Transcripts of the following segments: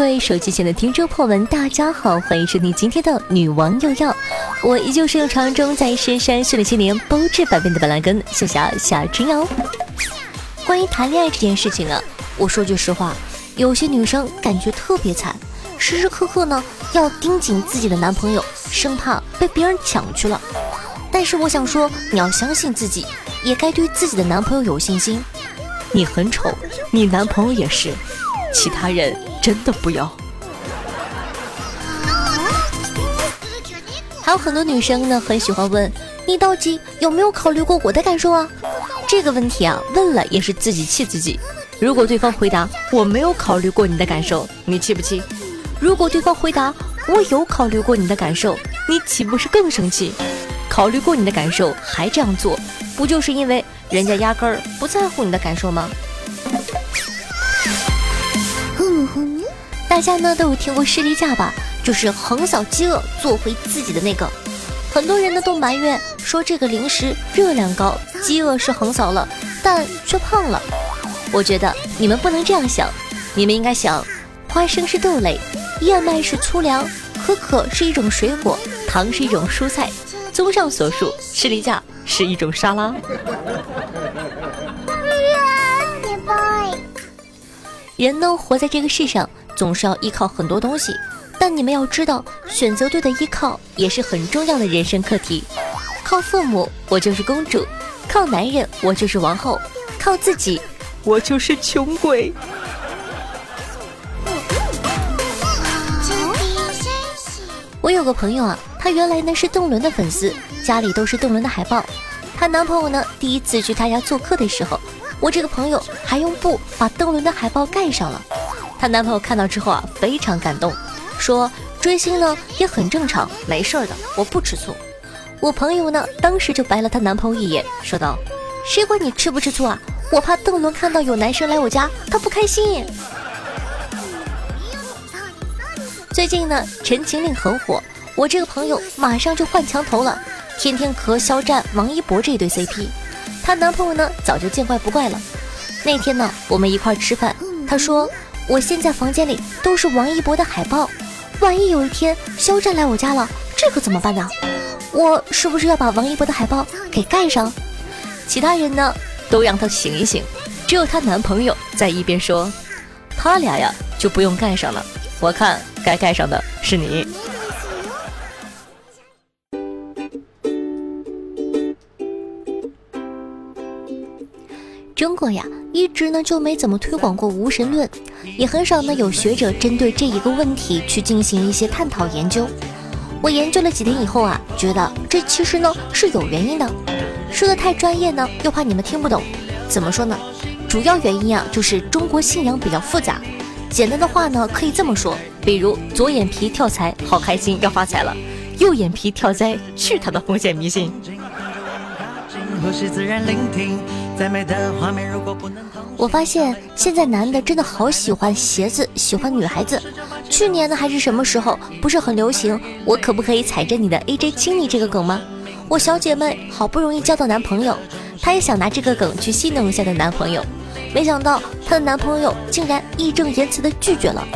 各位手机前的听众朋友们，大家好，欢迎收听今天的女王又要，我依旧是用传说中在深山训练千年、包治百病的板蓝根夏夏夏春瑶。关于谈恋爱这件事情啊，我说句实话，有些女生感觉特别惨，时时刻刻呢要盯紧自己的男朋友，生怕被别人抢去了。但是我想说，你要相信自己，也该对自己的男朋友有信心。你很丑，你男朋友也是，其他人真的不要。还有很多女生呢，很喜欢问你到底有没有考虑过我的感受啊？这个问题啊，问了也是自己气自己。如果对方回答我没有考虑过你的感受，你气不气？如果对方回答我有考虑过你的感受，你岂不是更生气？考虑过你的感受还这样做，不就是因为人家压根儿不在乎你的感受吗？大家呢都有听过士力架吧？就是横扫饥饿，做回自己的那个。很多人呢都埋怨说这个零食热量高，饥饿是横扫了，但却胖了。我觉得你们不能这样想，你们应该想，花生是豆类，燕麦是粗粮，可可是一种水果，糖是一种蔬菜。综上所述，士力架是一种沙拉。人呢，活在这个世上，总是要依靠很多东西。但你们要知道，选择对的依靠也是很重要的人生课题。靠父母，我就是公主；靠男人，我就是王后；靠自己，我就是穷鬼。我有个朋友啊，她原来呢是邓伦的粉丝，家里都是邓伦的海报。她男朋友呢第一次去她家做客的时候，我这个朋友还用布把邓伦的海报盖上了。她男朋友看到之后啊，非常感动。说追星呢也很正常，没事的，我不吃醋。我朋友呢当时就白了她男朋友一眼，说道：“谁管你吃不吃醋啊？我怕邓伦看到有男生来我家，他不开心。”最近呢，《陈情令》很火，我这个朋友马上就换墙头了，天天磕肖战、王一博这对 CP。她男朋友呢早就见怪不怪了。那天呢，我们一块吃饭，他说：“我现在房间里都是王一博的海报。”万一有一天肖战来我家了，这可怎么办呢？我是不是要把王一博的海报给盖上？其他人呢，都让他醒一醒。只有她男朋友在一边说：“他俩呀，就不用盖上了。我看该盖上的是你。”中国呀，一直呢就没怎么推广过无神论，也很少呢有学者针对这一个问题去进行一些探讨研究。我研究了几天以后啊，觉得这其实呢是有原因的。说的太专业呢，又怕你们听不懂。怎么说呢？主要原因啊，就是中国信仰比较复杂。简单的话呢，可以这么说，比如左眼皮跳财，好开心要发财了；右眼皮跳灾，去他的封建迷信。我发现现在男的真的好喜欢鞋子，喜欢女孩子。去年呢还是什么时候，不是很流行？我可不可以踩着你的 AJ 亲你这个梗吗？我小姐妹好不容易交到男朋友，她也想拿这个梗去戏弄一下的男朋友，没想到她的男朋友竟然义正言辞的拒绝了。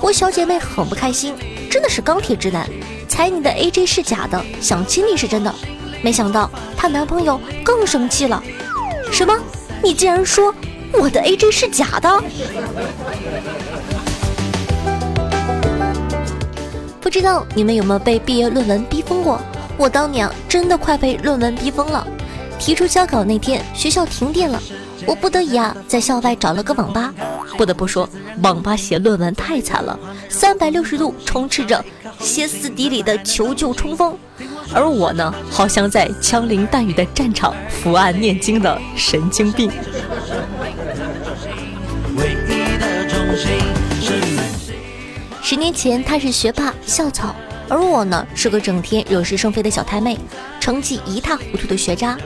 我小姐妹很不开心，真的是钢铁直男，踩你的 AJ 是假的，想亲你是真的。没想到她男朋友更生气了，什么？你竟然说我的 AJ 是假的？不知道你们有没有被毕业论文逼疯过？我当年真的快被论文逼疯了。提出交稿那天，学校停电了，我不得已啊，在校外找了个网吧。不得不说，网吧写论文太惨了，三百六十度充斥着歇斯底里的求救冲锋。而我呢，好像在枪林弹雨的战场伏案念经的神经病。十年前他是学霸校草，而我呢是个整天惹是生非的小太妹，成绩一塌糊涂的学渣。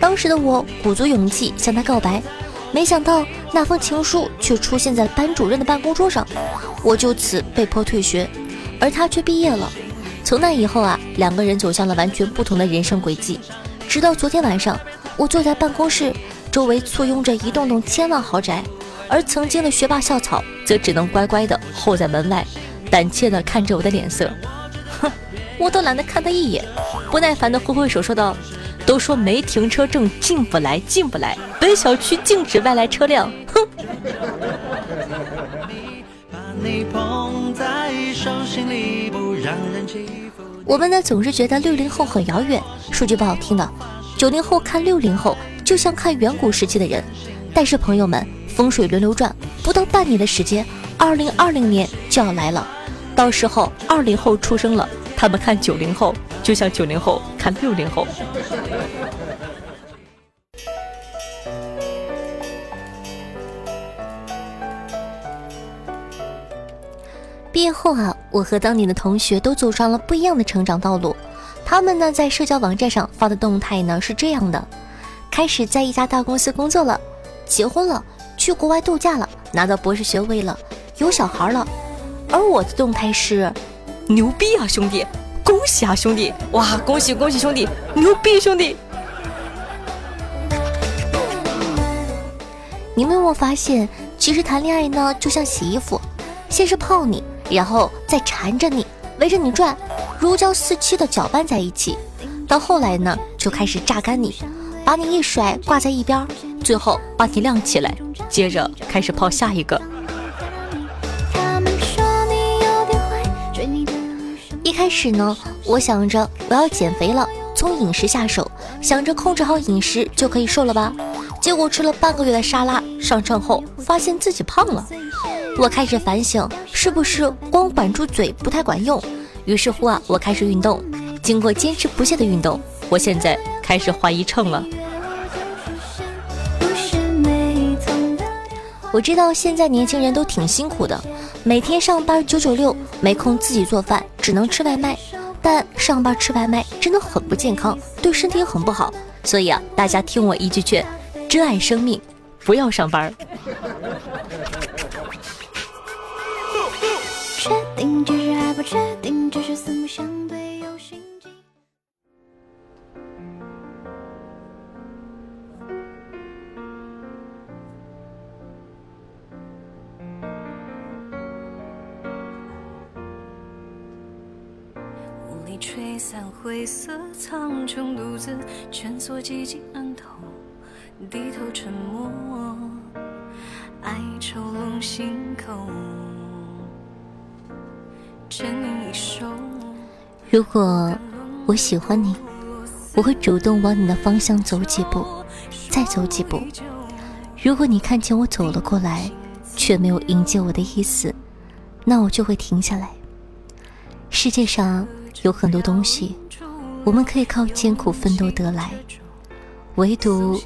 当时的我鼓足勇气向他告白，没想到那封情书却出现在班主任的办公桌上，我就此被迫退学，而他却毕业了。从那以后啊，两个人走向了完全不同的人生轨迹。直到昨天晚上，我坐在办公室，周围簇拥着一栋栋千万豪宅，而曾经的学霸校草则只能乖乖的候在门外，胆怯的看着我的脸色。哼，我都懒得看他一眼，不耐烦的挥挥手说道：“都说没停车证进不来，进不来，本小区禁止外来车辆。”哼。我们呢总是觉得六零后很遥远，说句不好听的，九零后看六零后就像看远古时期的人。但是朋友们，风水轮流转，不到半年的时间，二零二零年就要来了，到时候二零后出生了，他们看九零后就像九零后看六零后。毕业后啊，我和当年的同学都走上了不一样的成长道路。他们呢，在社交网站上发的动态呢是这样的：开始在一家大公司工作了，结婚了，去国外度假了，拿到博士学位了，有小孩了。而我的动态是：牛逼啊，兄弟！恭喜啊，兄弟！哇，恭喜恭喜，兄弟！牛逼，兄弟！你们有没有发现，其实谈恋爱呢，就像洗衣服，先是泡你。然后再缠着你，围着你转，如胶似漆的搅拌在一起。到后来呢，就开始榨干你，把你一甩挂在一边，最后把你晾起来，接着开始泡下一个。一开始呢，我想着我要减肥了，从饮食下手，想着控制好饮食就可以瘦了吧。结果吃了半个月的沙拉，上秤后发现自己胖了。我开始反省，是不是光管住嘴不太管用？于是乎啊，我开始运动。经过坚持不懈的运动，我现在开始怀疑秤了。我知道现在年轻人都挺辛苦的，每天上班九九六，没空自己做饭，只能吃外卖。但上班吃外卖真的很不健康，对身体很不好。所以啊，大家听我一句劝：珍爱生命，不要上班。确定只是还不确定，色苍穹，独自蜷缩寂静暗头，低头沉默，哀愁笼心口。如果我喜欢你，我会主动往你的方向走几步，再走几步。如果你看见我走了过来，却没有迎接我的意思，那我就会停下来。世界上有很多东西，我们可以靠艰苦奋斗得来，唯独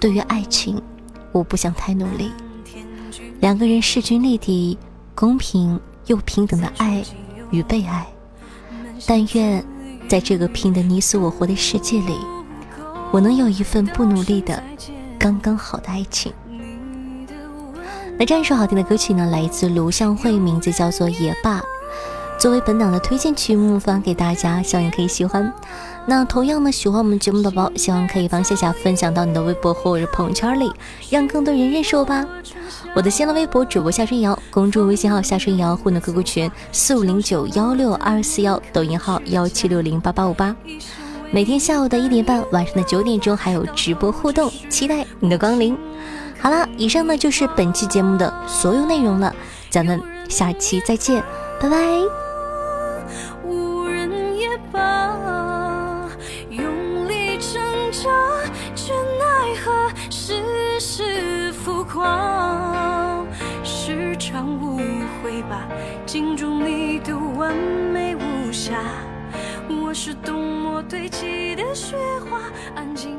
对于爱情，我不想太努力。两个人势均力敌，公平又平等的爱。与被爱，但愿在这个拼得你死我活的世界里，我能有一份不努力的刚刚好的爱情。那这样一首好听的歌曲呢，来自卢向慧，名字叫做《也罢》，作为本档的推荐曲目发给大家，希望你可以喜欢。那同样呢，喜欢我们节目的宝，希望可以帮夏夏分享到你的微博或者朋友圈里，让更多人认识我吧。我的新浪微博主播夏春瑶，公众微信号夏春瑶，互动 QQ 群四五零九幺六二四幺，抖音号幺七六零八八五八。每天下午的一点半，晚上的九点钟还有直播互动，期待你的光临。好了，以上呢就是本期节目的所有内容了，咱们下期再见，拜拜。时常误会吧，镜中你的完美无瑕，我是冬末堆积的雪花，安静。